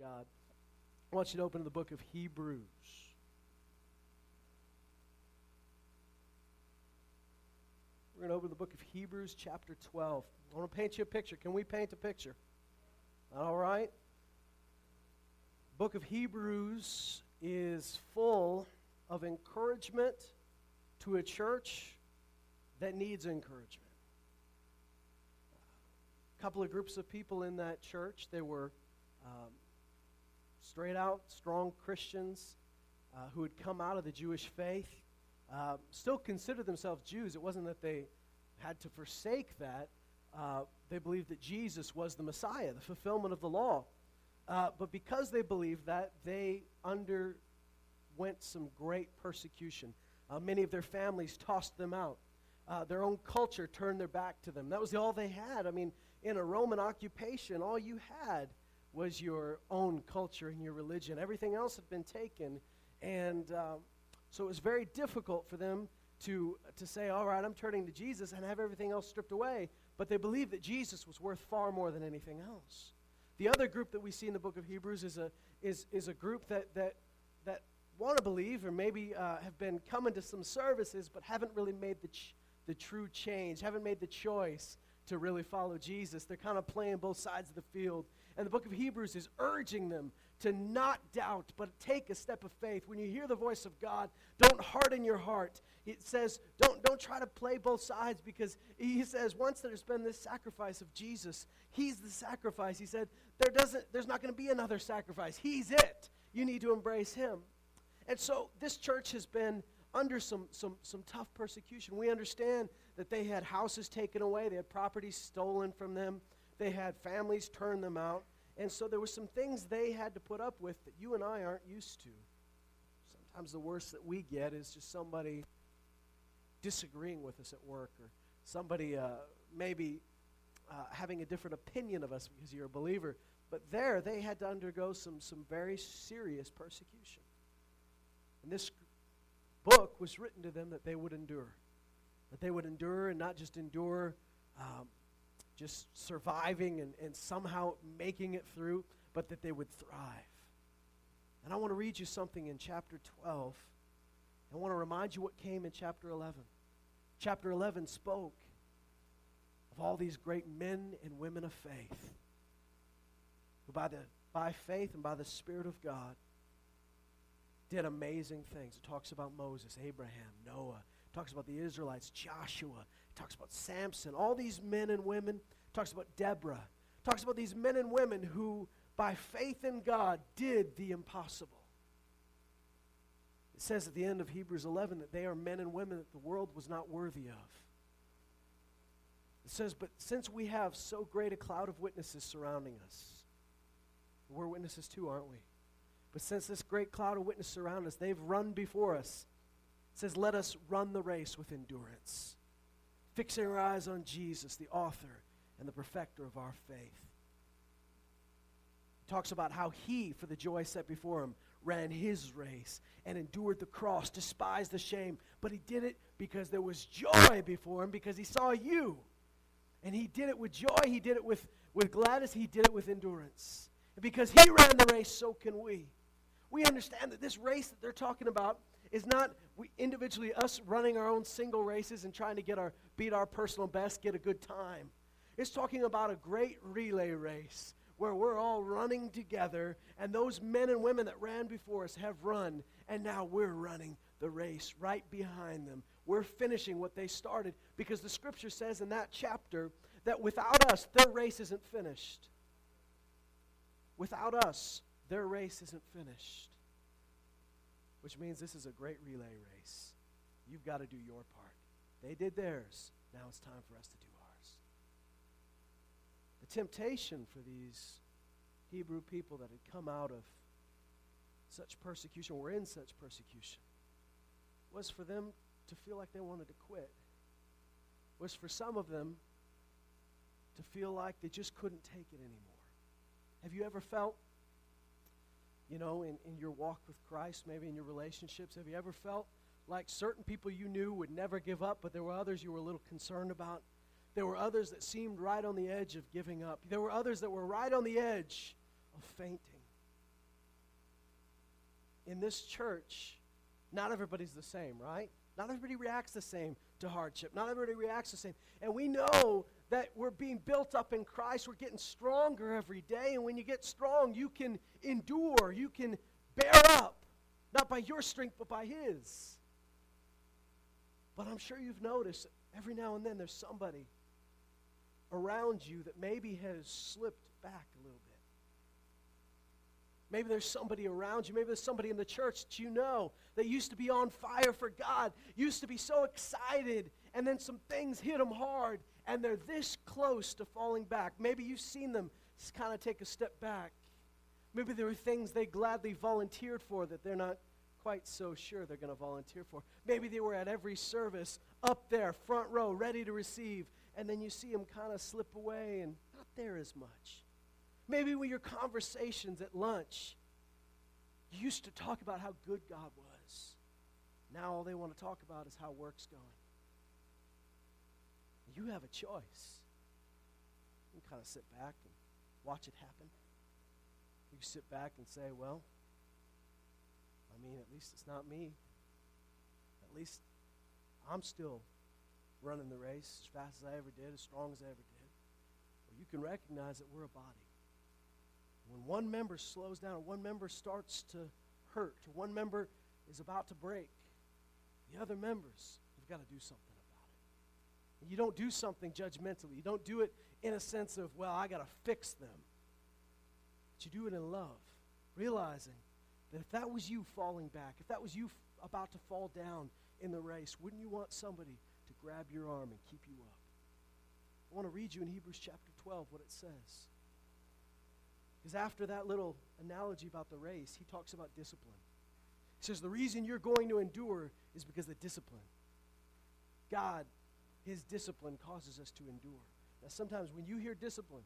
God. I want you to open to the book of Hebrews. We're going to open the book of Hebrews, chapter 12. I want to paint you a picture. Can we paint a picture? All right. Book of Hebrews is full of encouragement to a church that needs encouragement. A couple of groups of people in that church, they were um, straight out, strong Christians uh, who had come out of the Jewish faith, uh, still considered themselves Jews. It wasn't that they had to forsake that. Uh, they believed that Jesus was the Messiah, the fulfillment of the law. Uh, but because they believed that, they underwent some great persecution. Uh, many of their families tossed them out. Uh, their own culture turned their back to them. That was all they had. I mean, in a Roman occupation, all you had was your own culture and your religion. Everything else had been taken. And um, so it was very difficult for them to, to say, all right, I'm turning to Jesus and have everything else stripped away. But they believed that Jesus was worth far more than anything else. The other group that we see in the book of Hebrews is a, is, is a group that, that, that want to believe or maybe uh, have been coming to some services but haven't really made the, ch- the true change, haven't made the choice to really follow Jesus. They're kind of playing both sides of the field. And the book of Hebrews is urging them to not doubt, but take a step of faith. When you hear the voice of God, don't harden your heart. It says, don't, don't try to play both sides because he says, once there's been this sacrifice of Jesus, he's the sacrifice. He said, there doesn't, there's not going to be another sacrifice. He's it. You need to embrace him. And so this church has been under some, some, some tough persecution. We understand that they had houses taken away, they had properties stolen from them, they had families turn them out. And so there were some things they had to put up with that you and I aren't used to. Sometimes the worst that we get is just somebody disagreeing with us at work or somebody uh, maybe uh, having a different opinion of us because you're a believer. But there, they had to undergo some, some very serious persecution. And this book was written to them that they would endure. That they would endure and not just endure um, just surviving and, and somehow making it through, but that they would thrive. And I want to read you something in chapter 12. I want to remind you what came in chapter 11. Chapter 11 spoke of all these great men and women of faith who, by, the, by faith and by the Spirit of God, did amazing things. It talks about Moses, Abraham, Noah. It talks about the Israelites, Joshua, talks about Samson, all these men and women, talks about Deborah, talks about these men and women who, by faith in God, did the impossible. It says at the end of Hebrews 11 that they are men and women that the world was not worthy of. It says, But since we have so great a cloud of witnesses surrounding us, we're witnesses too, aren't we? But since this great cloud of witnesses surround us, they've run before us. It says, Let us run the race with endurance fixing our eyes on Jesus, the author and the perfecter of our faith. He talks about how he, for the joy set before him, ran his race and endured the cross, despised the shame. But he did it because there was joy before him, because he saw you. And he did it with joy, he did it with, with gladness, he did it with endurance. And because he ran the race, so can we. We understand that this race that they're talking about is not we individually us running our own single races and trying to get our beat our personal best, get a good time. It's talking about a great relay race where we're all running together and those men and women that ran before us have run and now we're running the race right behind them. We're finishing what they started because the scripture says in that chapter that without us their race isn't finished. Without us their race isn't finished which means this is a great relay race. You've got to do your part. They did theirs. Now it's time for us to do ours. The temptation for these Hebrew people that had come out of such persecution, were in such persecution, was for them to feel like they wanted to quit. Was for some of them to feel like they just couldn't take it anymore. Have you ever felt you know, in, in your walk with Christ, maybe in your relationships? Have you ever felt like certain people you knew would never give up, but there were others you were a little concerned about? There were others that seemed right on the edge of giving up. There were others that were right on the edge of fainting. in this church, not everybody's the same, right? Not everybody reacts the same to hardship. Not everybody reacts the same. And we know that we're being built up in Christ. We're getting stronger every day. And when you get strong, you can endure, you can bear up, not by your strength, but by His. But I'm sure you've noticed every now and then there's somebody around you that maybe has slipped back a little bit. Maybe there's somebody around you. Maybe there's somebody in the church that you know that used to be on fire for God, used to be so excited, and then some things hit them hard, and they're this close to falling back. Maybe you've seen them kind of take a step back. Maybe there were things they gladly volunteered for that they're not quite so sure they're going to volunteer for. Maybe they were at every service, up there, front row, ready to receive, and then you see them kind of slip away and not there as much. Maybe with your conversations at lunch, you used to talk about how good God was. Now all they want to talk about is how work's going. You have a choice. You kind of sit back and watch it happen. You sit back and say, well, I mean, at least it's not me. At least I'm still running the race as fast as I ever did, as strong as I ever did. You can recognize that we're a body. When one member slows down, one member starts to hurt, one member is about to break, the other members have got to do something about it. You don't do something judgmentally. You don't do it in a sense of, well, I got to fix them. But you do it in love, realizing that if that was you falling back, if that was you f- about to fall down in the race, wouldn't you want somebody to grab your arm and keep you up? I want to read you in Hebrews chapter 12 what it says. Because after that little analogy about the race, he talks about discipline. He says, The reason you're going to endure is because of discipline. God, his discipline causes us to endure. Now, sometimes when you hear discipline,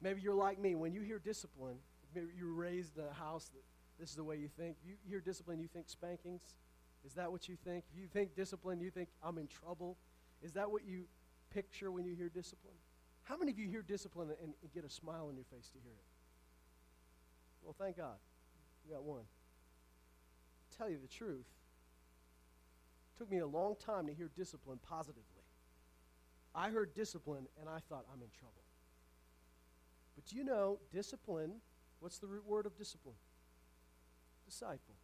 maybe you're like me. When you hear discipline, maybe you were raised in a house that this is the way you think. You hear discipline, you think spankings. Is that what you think? If you think discipline, you think I'm in trouble. Is that what you picture when you hear discipline? How many of you hear discipline and, and get a smile on your face to hear it? Well, thank God. You got one. I'll tell you the truth. It took me a long time to hear discipline positively. I heard discipline and I thought, I'm in trouble. But do you know, discipline, what's the root word of discipline? Disciple.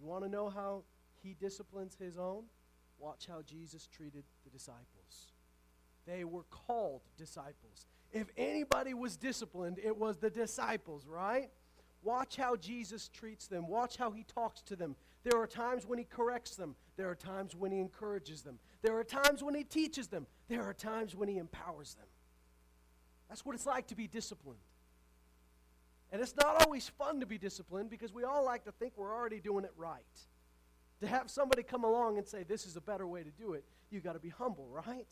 You want to know how he disciplines his own? Watch how Jesus treated the disciples. They were called disciples. If anybody was disciplined, it was the disciples, right? Watch how Jesus treats them. Watch how he talks to them. There are times when he corrects them. There are times when he encourages them. There are times when he teaches them. There are times when he empowers them. That's what it's like to be disciplined. And it's not always fun to be disciplined because we all like to think we're already doing it right. To have somebody come along and say, This is a better way to do it, you've got to be humble, right?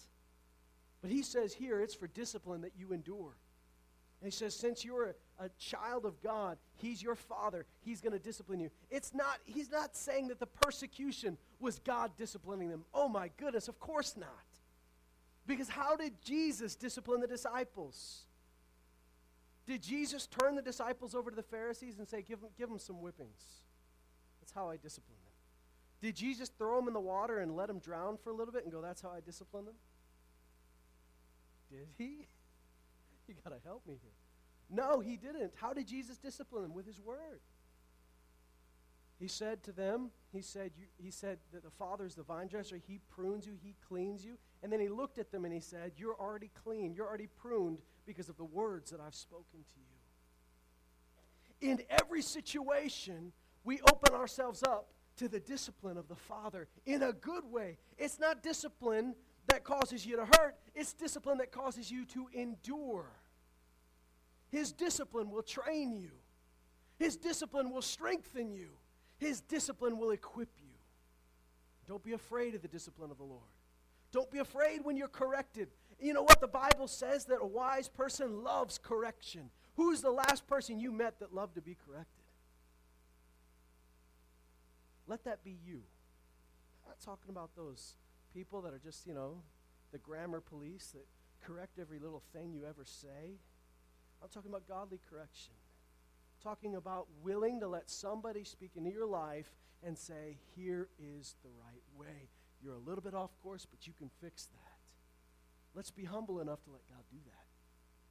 But he says here it's for discipline that you endure. And he says, since you're a, a child of God, he's your father. He's going to discipline you. It's not, he's not saying that the persecution was God disciplining them. Oh my goodness, of course not. Because how did Jesus discipline the disciples? Did Jesus turn the disciples over to the Pharisees and say, give them, give them some whippings? That's how I discipline them. Did Jesus throw them in the water and let them drown for a little bit and go, that's how I discipline them? Did he? You got to help me here. No, he didn't. How did Jesus discipline them? With his word. He said to them, he said, you, he said that the Father is the vine dresser. He prunes you, he cleans you. And then he looked at them and he said, You're already clean. You're already pruned because of the words that I've spoken to you. In every situation, we open ourselves up to the discipline of the Father in a good way. It's not discipline that causes you to hurt, it's discipline that causes you to endure. His discipline will train you, His discipline will strengthen you, His discipline will equip you. Don't be afraid of the discipline of the Lord. Don't be afraid when you're corrected. You know what? The Bible says that a wise person loves correction. Who's the last person you met that loved to be corrected? Let that be you. I'm not talking about those people that are just, you know, the grammar police that correct every little thing you ever say. I'm talking about godly correction. Talking about willing to let somebody speak into your life and say, here is the right way. You're a little bit off course, but you can fix that. Let's be humble enough to let God do that.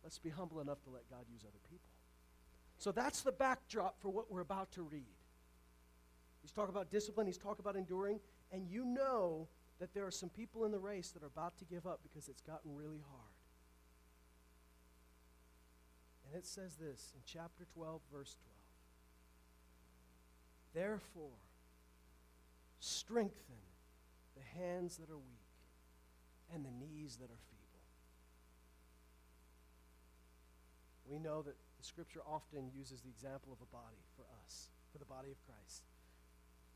Let's be humble enough to let God use other people. So that's the backdrop for what we're about to read. He's talking about discipline, he's talking about enduring, and you know that there are some people in the race that are about to give up because it's gotten really hard. And it says this in chapter 12, verse 12. Therefore, strengthen the hands that are weak and the knees that are feeble. We know that the scripture often uses the example of a body for us, for the body of Christ.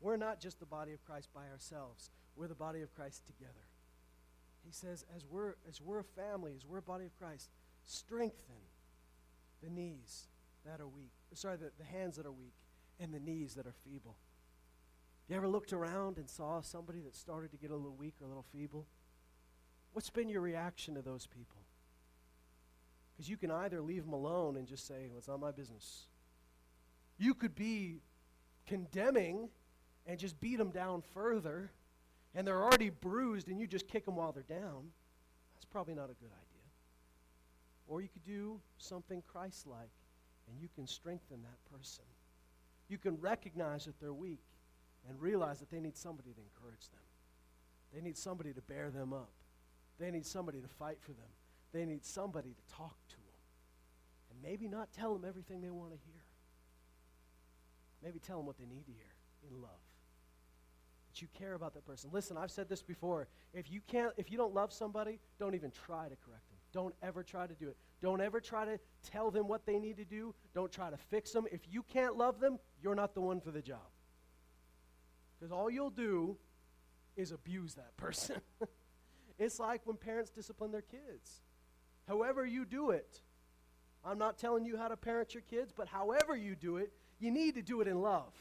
We're not just the body of Christ by ourselves, we're the body of Christ together. He says, as we're, as we're a family, as we're a body of Christ, strengthen the knees that are weak. Sorry, the, the hands that are weak and the knees that are feeble. You ever looked around and saw somebody that started to get a little weak or a little feeble? What's been your reaction to those people? Because you can either leave them alone and just say, well, it's not my business. You could be condemning and just beat them down further, and they're already bruised, and you just kick them while they're down. That's probably not a good idea. Or you could do something Christ like, and you can strengthen that person. You can recognize that they're weak and realize that they need somebody to encourage them. They need somebody to bear them up. They need somebody to fight for them. They need somebody to talk to them. And maybe not tell them everything they want to hear. Maybe tell them what they need to hear in love. That you care about that person. Listen, I've said this before. If you can't if you don't love somebody, don't even try to correct them. Don't ever try to do it. Don't ever try to tell them what they need to do. Don't try to fix them. If you can't love them, you're not the one for the job. Because all you'll do is abuse that person. it's like when parents discipline their kids. However, you do it, I'm not telling you how to parent your kids, but however you do it, you need to do it in love.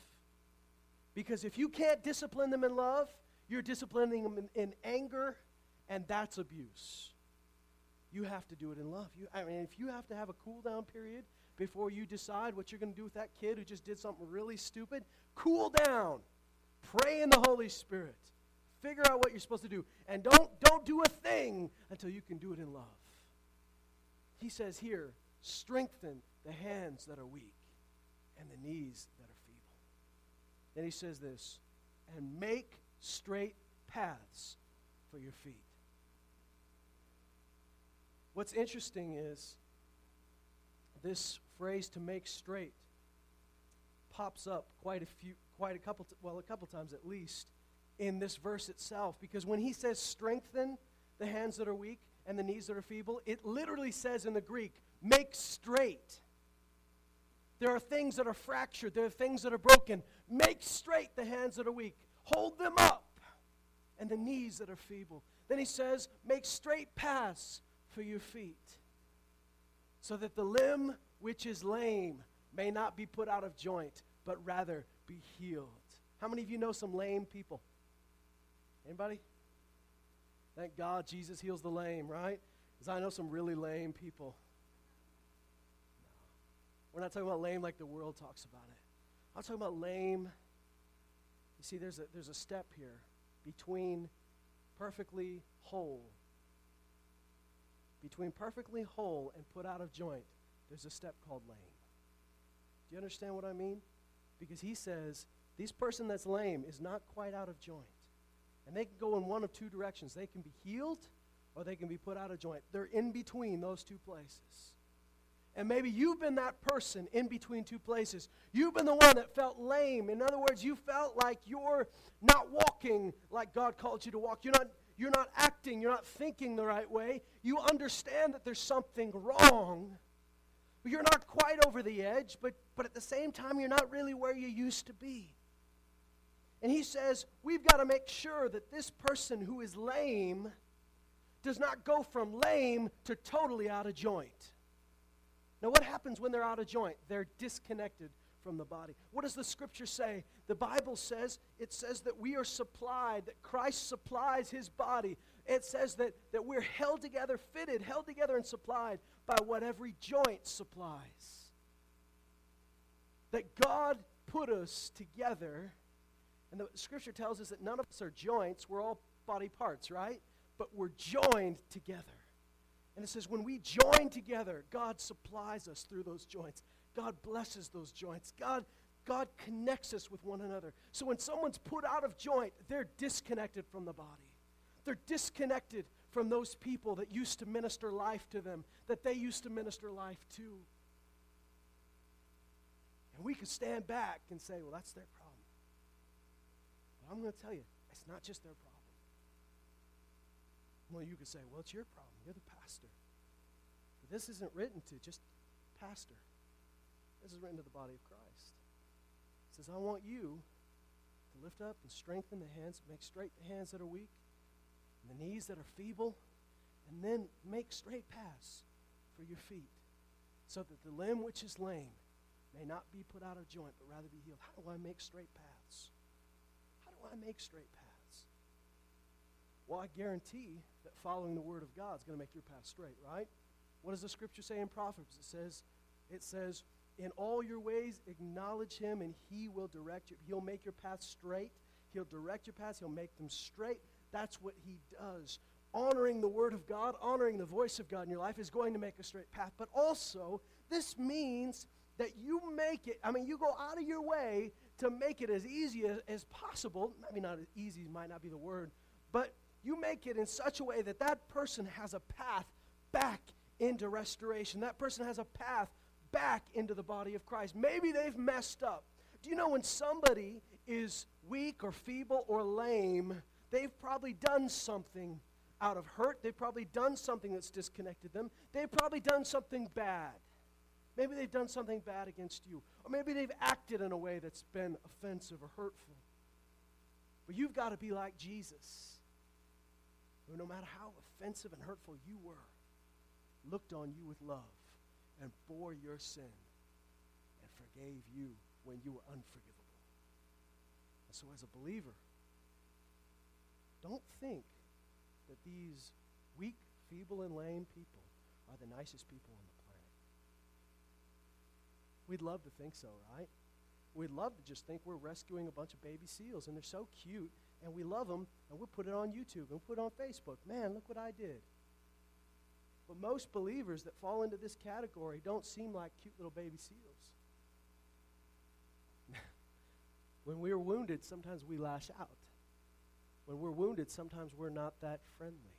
Because if you can't discipline them in love, you're disciplining them in, in anger, and that's abuse. You have to do it in love. You, I mean, if you have to have a cool down period before you decide what you're going to do with that kid who just did something really stupid, cool down. Pray in the Holy Spirit. Figure out what you're supposed to do. And don't, don't do a thing until you can do it in love. He says here, strengthen the hands that are weak and the knees that are feeble. Then he says this, and make straight paths for your feet. What's interesting is this phrase to make straight pops up quite a few quite a couple, well, a couple times at least in this verse itself. Because when he says strengthen the hands that are weak and the knees that are feeble, it literally says in the Greek, make straight. There are things that are fractured, there are things that are broken. Make straight the hands that are weak, hold them up, and the knees that are feeble. Then he says, make straight paths for your feet, so that the limb which is lame may not be put out of joint, but rather be healed. How many of you know some lame people? Anybody? Thank God Jesus heals the lame, right? Because I know some really lame people. No. We're not talking about lame like the world talks about it. I'm talking about lame. You see, there's a, there's a step here between perfectly whole. Between perfectly whole and put out of joint, there's a step called lame. Do you understand what I mean? Because he says, this person that's lame is not quite out of joint. And they can go in one of two directions. They can be healed or they can be put out of joint. They're in between those two places. And maybe you've been that person in between two places. You've been the one that felt lame. In other words, you felt like you're not walking like God called you to walk. You're not, you're not acting, you're not thinking the right way. You understand that there's something wrong But you're not quite over the edge, but, but at the same time, you're not really where you used to be. And he says, we've got to make sure that this person who is lame does not go from lame to totally out of joint. Now, what happens when they're out of joint? They're disconnected from the body. What does the scripture say? The Bible says it says that we are supplied, that Christ supplies his body. It says that, that we're held together, fitted, held together, and supplied by what every joint supplies. that God put us together. And the scripture tells us that none of us are joints, we're all body parts, right? But we're joined together. And it says, when we join together, God supplies us through those joints. God blesses those joints. God, God connects us with one another. So when someone's put out of joint, they're disconnected from the body. They're disconnected from those people that used to minister life to them, that they used to minister life to. And we could stand back and say, well, that's their. But I'm going to tell you, it's not just their problem. Well, you could say, well, it's your problem. You're the pastor. But this isn't written to just pastor. This is written to the body of Christ. It says, I want you to lift up and strengthen the hands, make straight the hands that are weak, and the knees that are feeble, and then make straight paths for your feet, so that the limb which is lame may not be put out of joint, but rather be healed. How do I make straight paths? Do make straight paths? Well, I guarantee that following the word of God is going to make your path straight, right? What does the scripture say in Proverbs? It says, it says, in all your ways acknowledge him and he will direct you. He'll make your path straight. He'll direct your paths. He'll make them straight. That's what he does. Honoring the word of God, honoring the voice of God in your life is going to make a straight path. But also, this means that you make it, I mean, you go out of your way to make it as easy as, as possible. Maybe not as easy, might not be the word, but you make it in such a way that that person has a path back into restoration. That person has a path back into the body of Christ. Maybe they've messed up. Do you know when somebody is weak or feeble or lame, they've probably done something out of hurt. They've probably done something that's disconnected them. They've probably done something bad. Maybe they've done something bad against you. Or maybe they've acted in a way that's been offensive or hurtful. But you've got to be like Jesus, who, no matter how offensive and hurtful you were, looked on you with love and bore your sin and forgave you when you were unforgivable. And so, as a believer, don't think that these weak, feeble, and lame people are the nicest people on the planet. We'd love to think so, right? We'd love to just think we're rescuing a bunch of baby seals and they're so cute and we love them and we'll put it on YouTube and we'll put it on Facebook. Man, look what I did. But most believers that fall into this category don't seem like cute little baby seals. when we're wounded, sometimes we lash out. When we're wounded, sometimes we're not that friendly.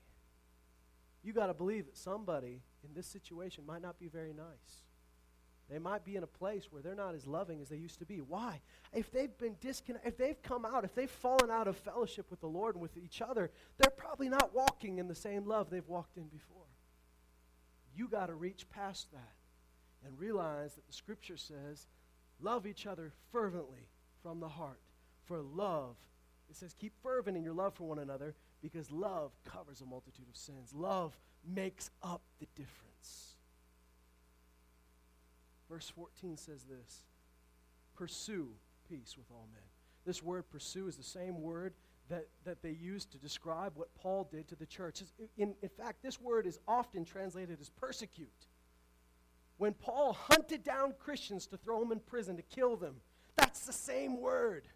You got to believe that somebody in this situation might not be very nice. They might be in a place where they're not as loving as they used to be. Why? If they've been disconnected, if they've come out, if they've fallen out of fellowship with the Lord and with each other, they're probably not walking in the same love they've walked in before. You got to reach past that and realize that the scripture says, love each other fervently from the heart. For love, it says, keep fervent in your love for one another because love covers a multitude of sins. Love makes up the difference. Verse 14 says this Pursue peace with all men. This word pursue is the same word that, that they used to describe what Paul did to the church. In, in fact, this word is often translated as persecute. When Paul hunted down Christians to throw them in prison, to kill them, that's the same word.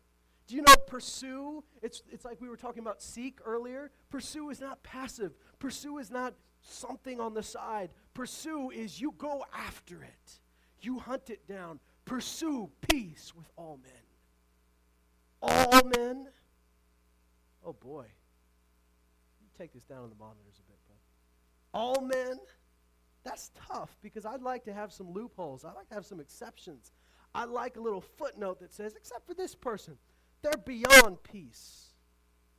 Do you know pursue? It's, it's like we were talking about seek earlier. Pursue is not passive, pursue is not something on the side. Pursue is you go after it, you hunt it down. Pursue peace with all men. All men Oh boy. You take this down on the monitors a bit, bud. All men? That's tough because I'd like to have some loopholes. I'd like to have some exceptions. I like a little footnote that says, except for this person, they're beyond peace.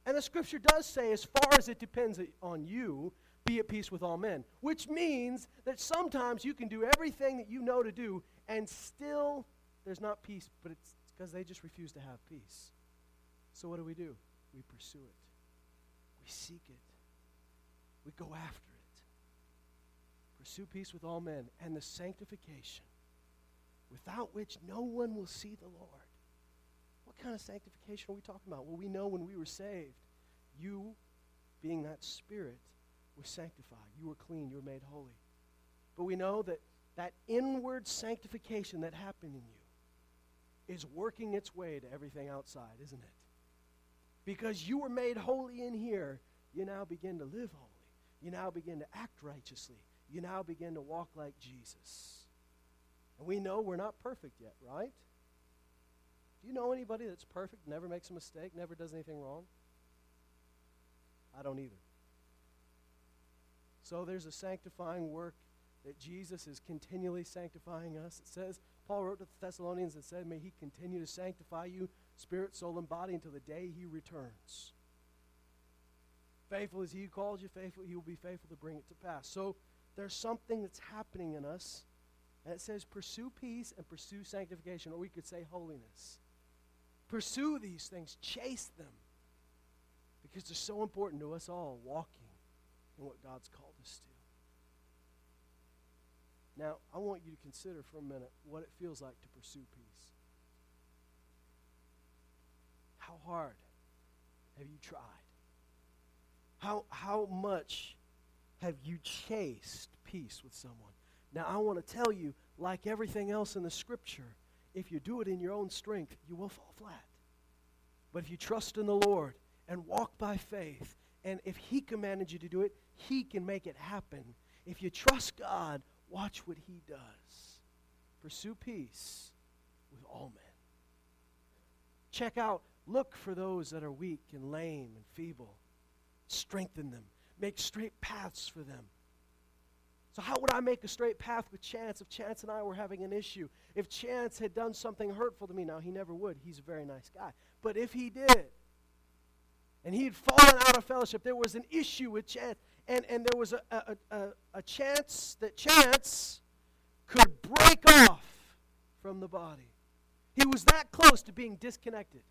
And the scripture does say, as far as it depends on you, be at peace with all men. Which means that sometimes you can do everything that you know to do, and still there's not peace, but it's because they just refuse to have peace. So what do we do? we pursue it, we seek it, we go after it. Pursue peace with all men and the sanctification, without which no one will see the Lord. What kind of sanctification are we talking about? Well, we know when we were saved, you, being that spirit, were sanctified. You were clean. You were made holy. But we know that that inward sanctification that happened in you is working its way to everything outside, isn't it? Because you were made holy in here, you now begin to live holy. You now begin to act righteously. You now begin to walk like Jesus. And we know we're not perfect yet, right? Do you know anybody that's perfect, never makes a mistake, never does anything wrong? I don't either. So there's a sanctifying work that Jesus is continually sanctifying us. It says, Paul wrote to the Thessalonians and said, May he continue to sanctify you, spirit, soul, and body, until the day he returns. Faithful is he who calls you, faithful, he will be faithful to bring it to pass. So there's something that's happening in us, and it says, Pursue peace and pursue sanctification, or we could say holiness. Pursue these things, chase them, because they're so important to us all walking in what God's called us to. Now, I want you to consider for a minute what it feels like to pursue peace. How hard have you tried? How, how much have you chased peace with someone? Now, I want to tell you, like everything else in the scripture, if you do it in your own strength, you will fall flat. But if you trust in the Lord and walk by faith, and if He commanded you to do it, He can make it happen. If you trust God, Watch what he does. Pursue peace with all men. Check out, look for those that are weak and lame and feeble. Strengthen them. Make straight paths for them. So, how would I make a straight path with Chance if Chance and I were having an issue? If Chance had done something hurtful to me, now he never would. He's a very nice guy. But if he did, and he had fallen out of fellowship, there was an issue with Chance, and, and there was a, a, a, a chance that chance could break off from the body. He was that close to being disconnected.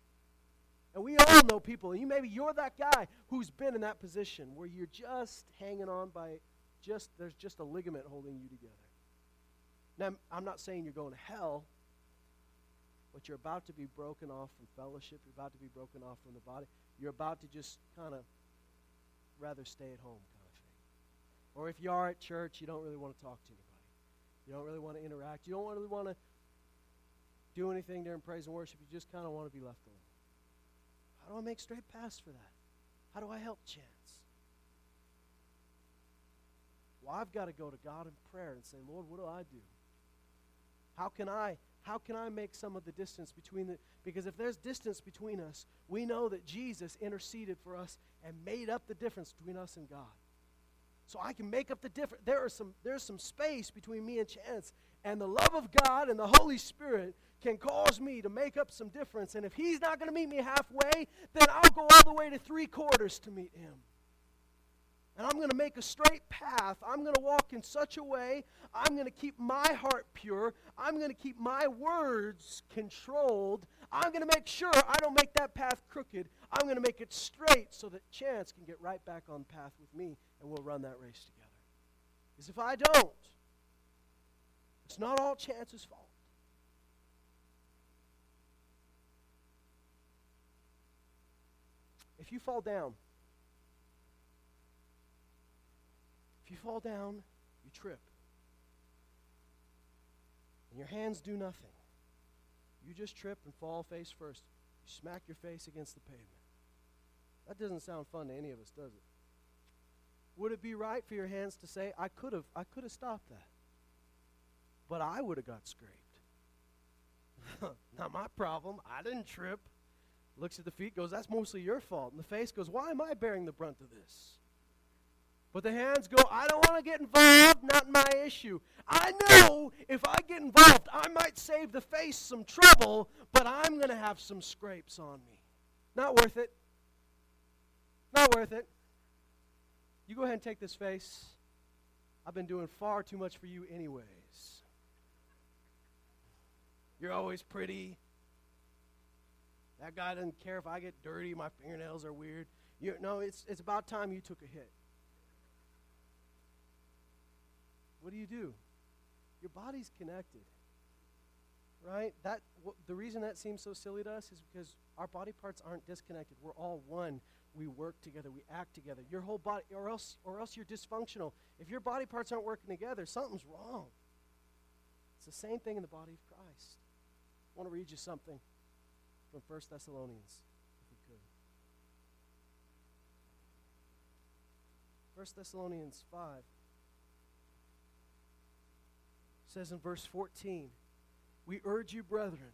And we all know people, and you maybe you're that guy who's been in that position where you're just hanging on by just there's just a ligament holding you together. Now I'm not saying you're going to hell, but you're about to be broken off from fellowship, you're about to be broken off from the body. You're about to just kind of rather stay at home. Or if you are at church, you don't really want to talk to anybody. You don't really want to interact. You don't really want to do anything during praise and worship. You just kind of want to be left alone. How do I make straight paths for that? How do I help Chance? Well, I've got to go to God in prayer and say, Lord, what do I do? How can I how can I make some of the distance between the because if there's distance between us, we know that Jesus interceded for us and made up the difference between us and God so I can make up the difference. There are some, there's some space between me and Chance, and the love of God and the Holy Spirit can cause me to make up some difference. And if He's not going to meet me halfway, then I'll go all the way to three quarters to meet Him. And I'm going to make a straight path. I'm going to walk in such a way. I'm going to keep my heart pure. I'm going to keep my words controlled. I'm going to make sure I don't make that path crooked. I'm going to make it straight so that Chance can get right back on path with me and we'll run that race together. Because if I don't, it's not all Chance's fault. If you fall down, you fall down, you trip. And your hands do nothing. You just trip and fall face first. You smack your face against the pavement. That doesn't sound fun to any of us, does it? Would it be right for your hands to say, I could have I could have stopped that. But I would have got scraped. Not my problem. I didn't trip. Looks at the feet, goes, That's mostly your fault. And the face goes, Why am I bearing the brunt of this? But the hands go, I don't want to get involved, not my issue. I know if I get involved, I might save the face some trouble, but I'm going to have some scrapes on me. Not worth it. Not worth it. You go ahead and take this face. I've been doing far too much for you, anyways. You're always pretty. That guy doesn't care if I get dirty, my fingernails are weird. You, no, it's, it's about time you took a hit. What do you do? Your body's connected. Right? That w- the reason that seems so silly to us is because our body parts aren't disconnected. We're all one we work together, we act together. Your whole body, or else, or else you're dysfunctional. If your body parts aren't working together, something's wrong. It's the same thing in the body of Christ. I want to read you something from 1 Thessalonians, if we could. 1 Thessalonians 5 says in verse 14, We urge you, brethren.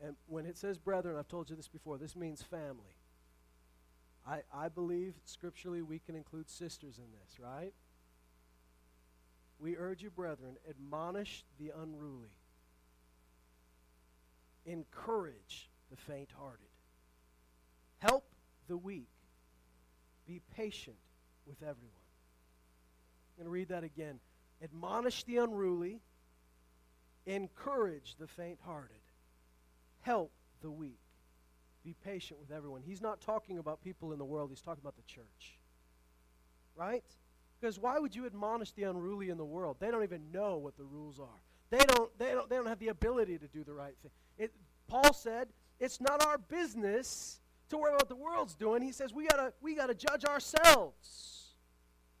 And when it says brethren, I've told you this before, this means family. I, I believe scripturally we can include sisters in this, right? We urge you, brethren, admonish the unruly, encourage the faint hearted, help the weak, be patient with everyone. I'm going to read that again. Admonish the unruly, encourage the faint hearted, help the weak, be patient with everyone. He's not talking about people in the world, he's talking about the church. Right? Because why would you admonish the unruly in the world? They don't even know what the rules are. They don't, they don't, they don't have the ability to do the right thing. It, Paul said, it's not our business to worry about what the world's doing. He says, we gotta, we gotta judge ourselves.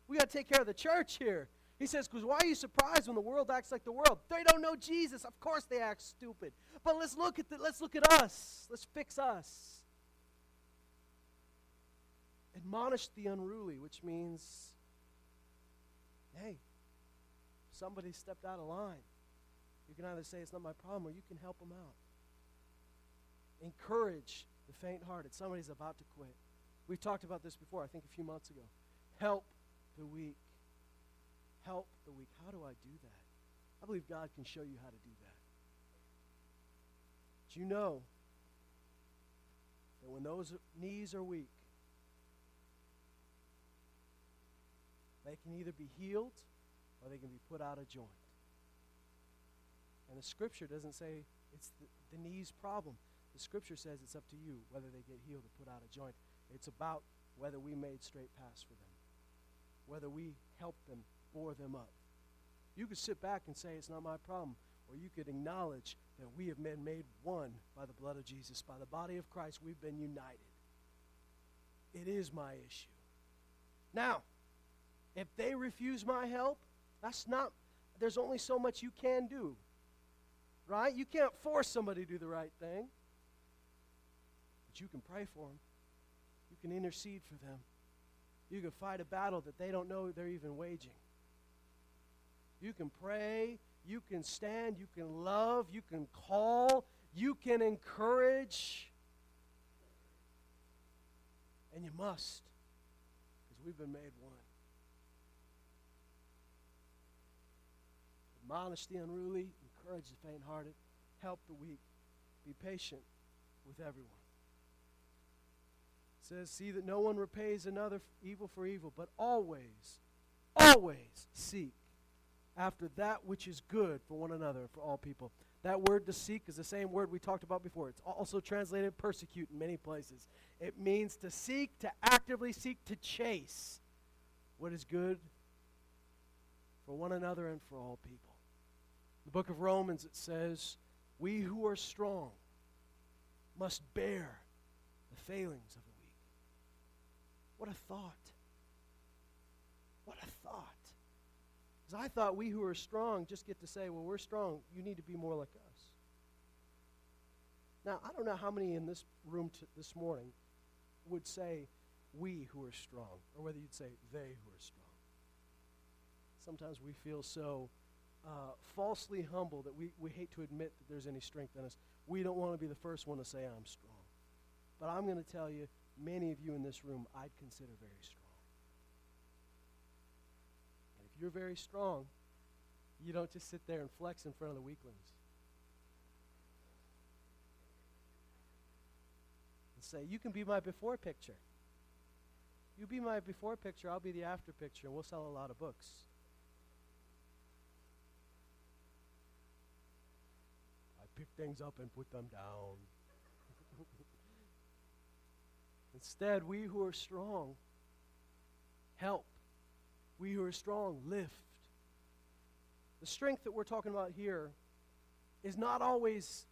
We gotta take care of the church here. He says, because why are you surprised when the world acts like the world? They don't know Jesus. Of course they act stupid. But let's look at the, let's look at us. Let's fix us. Admonish the unruly, which means, hey, somebody stepped out of line. You can either say it's not my problem or you can help them out. Encourage the faint hearted. Somebody's about to quit. We've talked about this before, I think a few months ago. Help the weak help the weak. How do I do that? I believe God can show you how to do that. Do you know that when those knees are weak, they can either be healed or they can be put out of joint? And the scripture doesn't say it's the, the knees problem. The scripture says it's up to you whether they get healed or put out of joint. It's about whether we made straight paths for them, whether we helped them bore them up. You could sit back and say, It's not my problem. Or you could acknowledge that we have been made one by the blood of Jesus. By the body of Christ, we've been united. It is my issue. Now, if they refuse my help, that's not, there's only so much you can do. Right? You can't force somebody to do the right thing. But you can pray for them, you can intercede for them, you can fight a battle that they don't know they're even waging. You can pray. You can stand. You can love. You can call. You can encourage. And you must, because we've been made one. Admonish the unruly, encourage the faint hearted, help the weak, be patient with everyone. It says, See that no one repays another evil for evil, but always, always seek after that which is good for one another, for all people. That word to seek is the same word we talked about before. It's also translated persecute in many places. It means to seek, to actively seek, to chase what is good for one another and for all people. The book of Romans, it says, We who are strong must bear the failings of the weak. What a thought! What a thought. Because I thought we who are strong just get to say, well, we're strong. You need to be more like us. Now, I don't know how many in this room t- this morning would say we who are strong, or whether you'd say they who are strong. Sometimes we feel so uh, falsely humble that we, we hate to admit that there's any strength in us. We don't want to be the first one to say, I'm strong. But I'm going to tell you, many of you in this room I'd consider very strong. You're very strong, you don't just sit there and flex in front of the weaklings. And say, You can be my before picture. You be my before picture, I'll be the after picture, and we'll sell a lot of books. I pick things up and put them down. Instead, we who are strong help we who are strong lift. The strength that we're talking about here is not always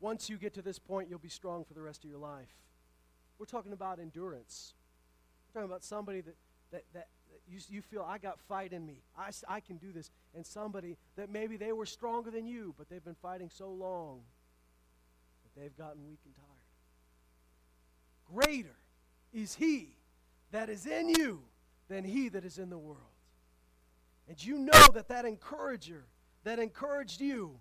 once you get to this point, you'll be strong for the rest of your life. We're talking about endurance. We're talking about somebody that, that, that, that you, you feel, I got fight in me. I, I can do this. And somebody that maybe they were stronger than you, but they've been fighting so long that they've gotten weak and tired. Greater is he that is in you than he that is in the world. And you know that that encourager that encouraged you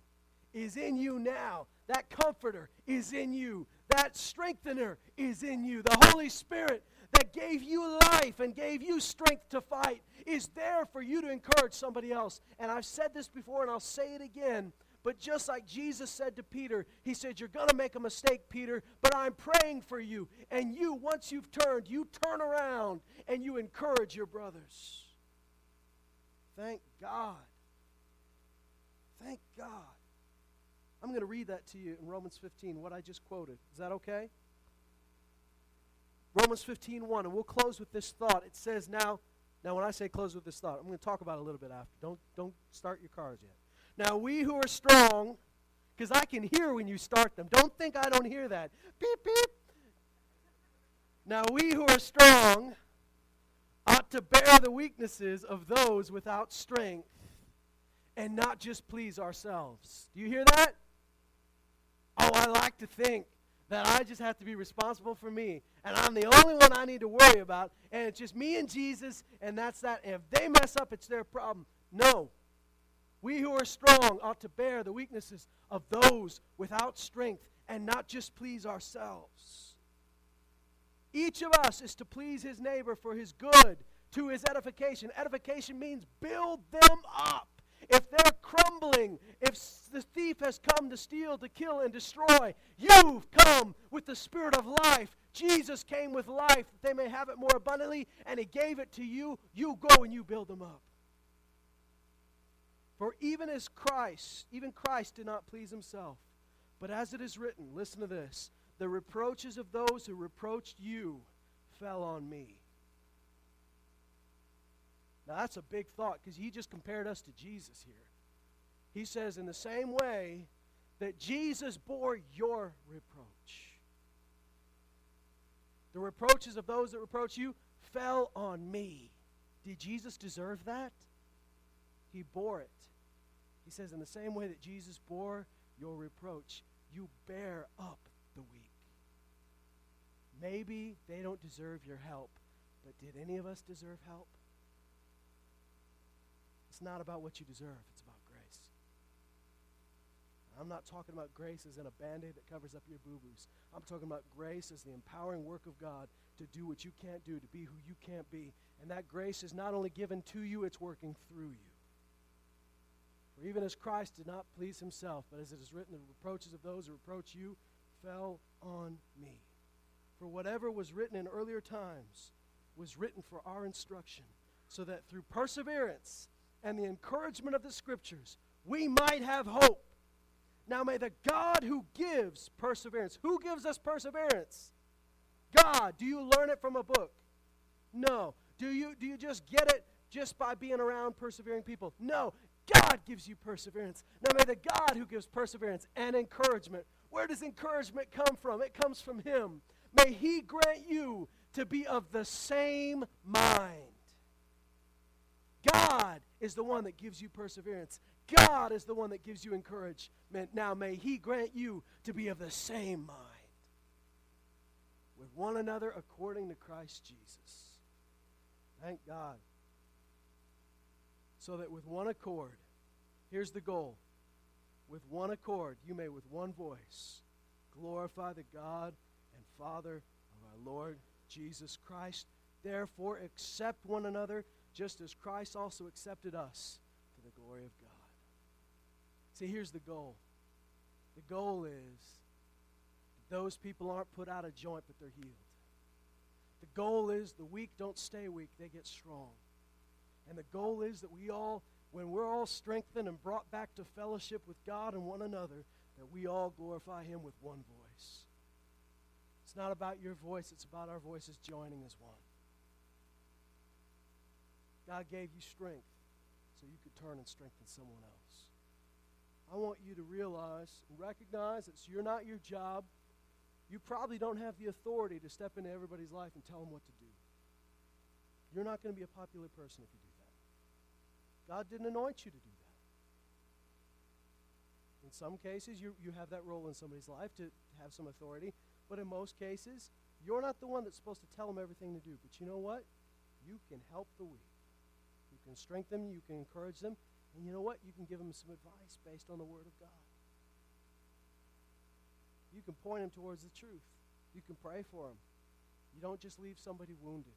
is in you now. That comforter is in you. That strengthener is in you. The Holy Spirit that gave you life and gave you strength to fight is there for you to encourage somebody else. And I've said this before and I'll say it again. But just like Jesus said to Peter, He said, You're going to make a mistake, Peter, but I'm praying for you. And you, once you've turned, you turn around and you encourage your brothers. Thank God. Thank God. I'm going to read that to you in Romans 15, what I just quoted. Is that okay? Romans 15, 1, and we'll close with this thought. It says, now, now when I say close with this thought, I'm going to talk about it a little bit after. Don't, don't start your cars yet. Now, we who are strong, because I can hear when you start them. Don't think I don't hear that. Beep, beep. Now, we who are strong ought to bear the weaknesses of those without strength and not just please ourselves. Do you hear that? Oh, I like to think that I just have to be responsible for me, and I'm the only one I need to worry about, and it's just me and Jesus, and that's that. And if they mess up, it's their problem. No. We who are strong ought to bear the weaknesses of those without strength and not just please ourselves. Each of us is to please his neighbor for his good, to his edification. Edification means build them up if they're crumbling, if the thief has come to steal, to kill, and destroy, you've come with the Spirit of life. Jesus came with life that they may have it more abundantly, and He gave it to you. You go and you build them up. For even as Christ, even Christ did not please Himself, but as it is written, listen to this the reproaches of those who reproached you fell on me. Now, that's a big thought because he just compared us to Jesus here. He says, in the same way that Jesus bore your reproach, the reproaches of those that reproach you fell on me. Did Jesus deserve that? He bore it. He says, in the same way that Jesus bore your reproach, you bear up the weak. Maybe they don't deserve your help, but did any of us deserve help? It's not about what you deserve, it's about grace. I'm not talking about grace as in a band aid that covers up your boo boos. I'm talking about grace as the empowering work of God to do what you can't do, to be who you can't be. And that grace is not only given to you, it's working through you. For even as Christ did not please himself, but as it is written, the reproaches of those who reproach you fell on me. For whatever was written in earlier times was written for our instruction, so that through perseverance, and the encouragement of the scriptures, we might have hope. Now may the God who gives perseverance, who gives us perseverance? God. Do you learn it from a book? No. Do you, do you just get it just by being around persevering people? No. God gives you perseverance. Now may the God who gives perseverance and encouragement, where does encouragement come from? It comes from Him. May He grant you to be of the same mind. God is the one that gives you perseverance. God is the one that gives you encouragement. Now may He grant you to be of the same mind with one another according to Christ Jesus. Thank God. So that with one accord, here's the goal with one accord, you may with one voice glorify the God and Father of our Lord Jesus Christ. Therefore, accept one another just as Christ also accepted us for the glory of God. See, here's the goal the goal is that those people aren't put out of joint, but they're healed. The goal is the weak don't stay weak, they get strong. And the goal is that we all, when we're all strengthened and brought back to fellowship with God and one another, that we all glorify Him with one voice. It's not about your voice, it's about our voices joining as one. God gave you strength so you could turn and strengthen someone else. I want you to realize and recognize that you're not your job. You probably don't have the authority to step into everybody's life and tell them what to do. You're not going to be a popular person if you do. God didn't anoint you to do that. In some cases, you, you have that role in somebody's life to have some authority, but in most cases, you're not the one that's supposed to tell them everything to do. But you know what? You can help the weak. You can strengthen them, you can encourage them, and you know what? You can give them some advice based on the Word of God. You can point them towards the truth. You can pray for them. You don't just leave somebody wounded.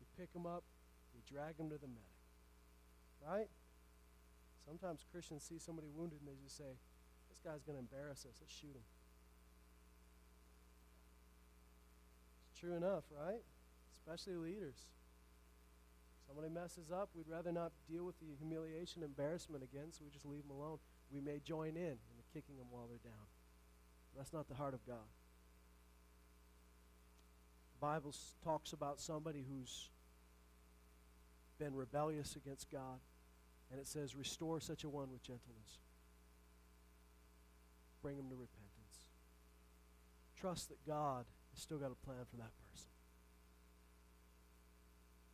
You pick them up, you drag them to the medic. Right? Sometimes Christians see somebody wounded and they just say, This guy's going to embarrass us. Let's shoot him. It's true enough, right? Especially leaders. Somebody messes up, we'd rather not deal with the humiliation, and embarrassment again, so we just leave them alone. We may join in in the kicking them while they're down. That's not the heart of God. The Bible talks about somebody who's been rebellious against God, and it says, Restore such a one with gentleness. Bring him to repentance. Trust that God has still got a plan for that person.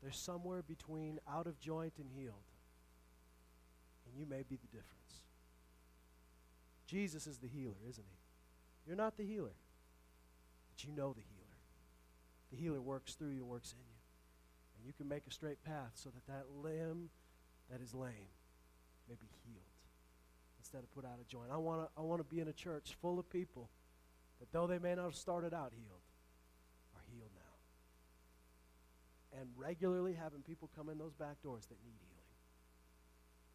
There's somewhere between out of joint and healed, and you may be the difference. Jesus is the healer, isn't he? You're not the healer, but you know the healer. The healer works through you, works in you. And you can make a straight path so that that limb that is lame may be healed instead of put out of joint. I want to I want to be in a church full of people that though they may not have started out healed, are healed now. And regularly having people come in those back doors that need healing.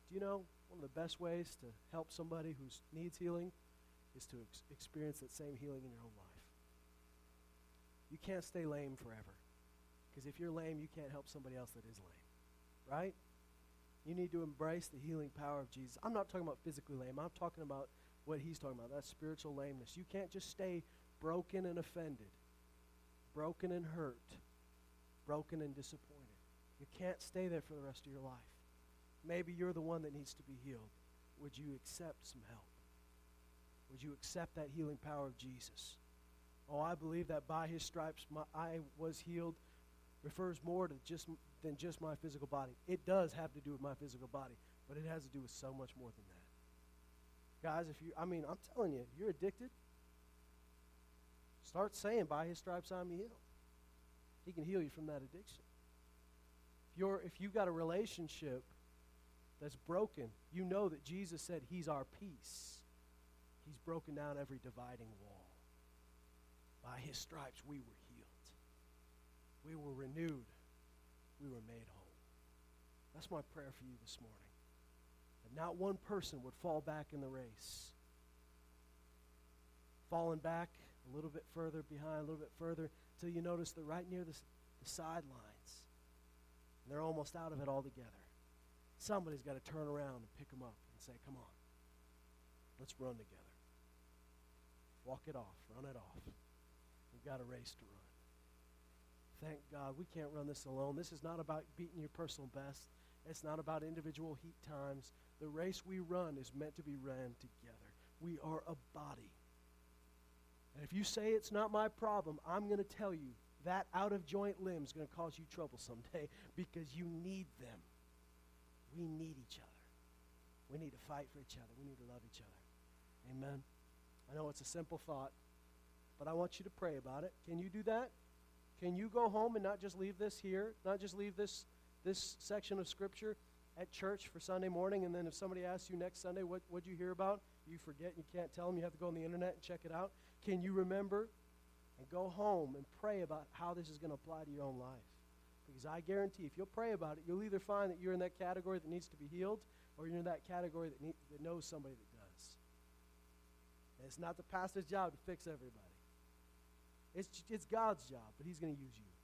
Do you know one of the best ways to help somebody who needs healing is to ex- experience that same healing in your own life. You can't stay lame forever. Because if you're lame, you can't help somebody else that is lame. Right? You need to embrace the healing power of Jesus. I'm not talking about physically lame. I'm talking about what he's talking about. That's spiritual lameness. You can't just stay broken and offended, broken and hurt, broken and disappointed. You can't stay there for the rest of your life. Maybe you're the one that needs to be healed. Would you accept some help? Would you accept that healing power of Jesus? Oh, I believe that by his stripes my, I was healed refers more to just than just my physical body. It does have to do with my physical body, but it has to do with so much more than that. Guys, if you I mean, I'm telling you, you're addicted. Start saying by his stripes I'm healed. He can heal you from that addiction. If you're if you've got a relationship that's broken, you know that Jesus said he's our peace. He's broken down every dividing wall. By his stripes we were healed. We were renewed. We were made whole. That's my prayer for you this morning. That not one person would fall back in the race. Falling back a little bit further behind, a little bit further, till you notice they're right near the, the sidelines. And they're almost out of it altogether. Somebody's got to turn around and pick them up and say, Come on, let's run together. Walk it off, run it off. We've got a race to run. Thank God we can't run this alone. This is not about beating your personal best. It's not about individual heat times. The race we run is meant to be ran together. We are a body. And if you say it's not my problem, I'm going to tell you that out of joint limb is going to cause you trouble someday because you need them. We need each other. We need to fight for each other. We need to love each other. Amen. I know it's a simple thought, but I want you to pray about it. Can you do that? Can you go home and not just leave this here, not just leave this this section of scripture at church for Sunday morning, and then if somebody asks you next Sunday what what'd you hear about, you forget, you can't tell them. You have to go on the internet and check it out. Can you remember and go home and pray about how this is going to apply to your own life? Because I guarantee, if you'll pray about it, you'll either find that you're in that category that needs to be healed, or you're in that category that, need, that knows somebody that does. And it's not the pastor's job to fix everybody. It's, it's God's job, but He's going to use you.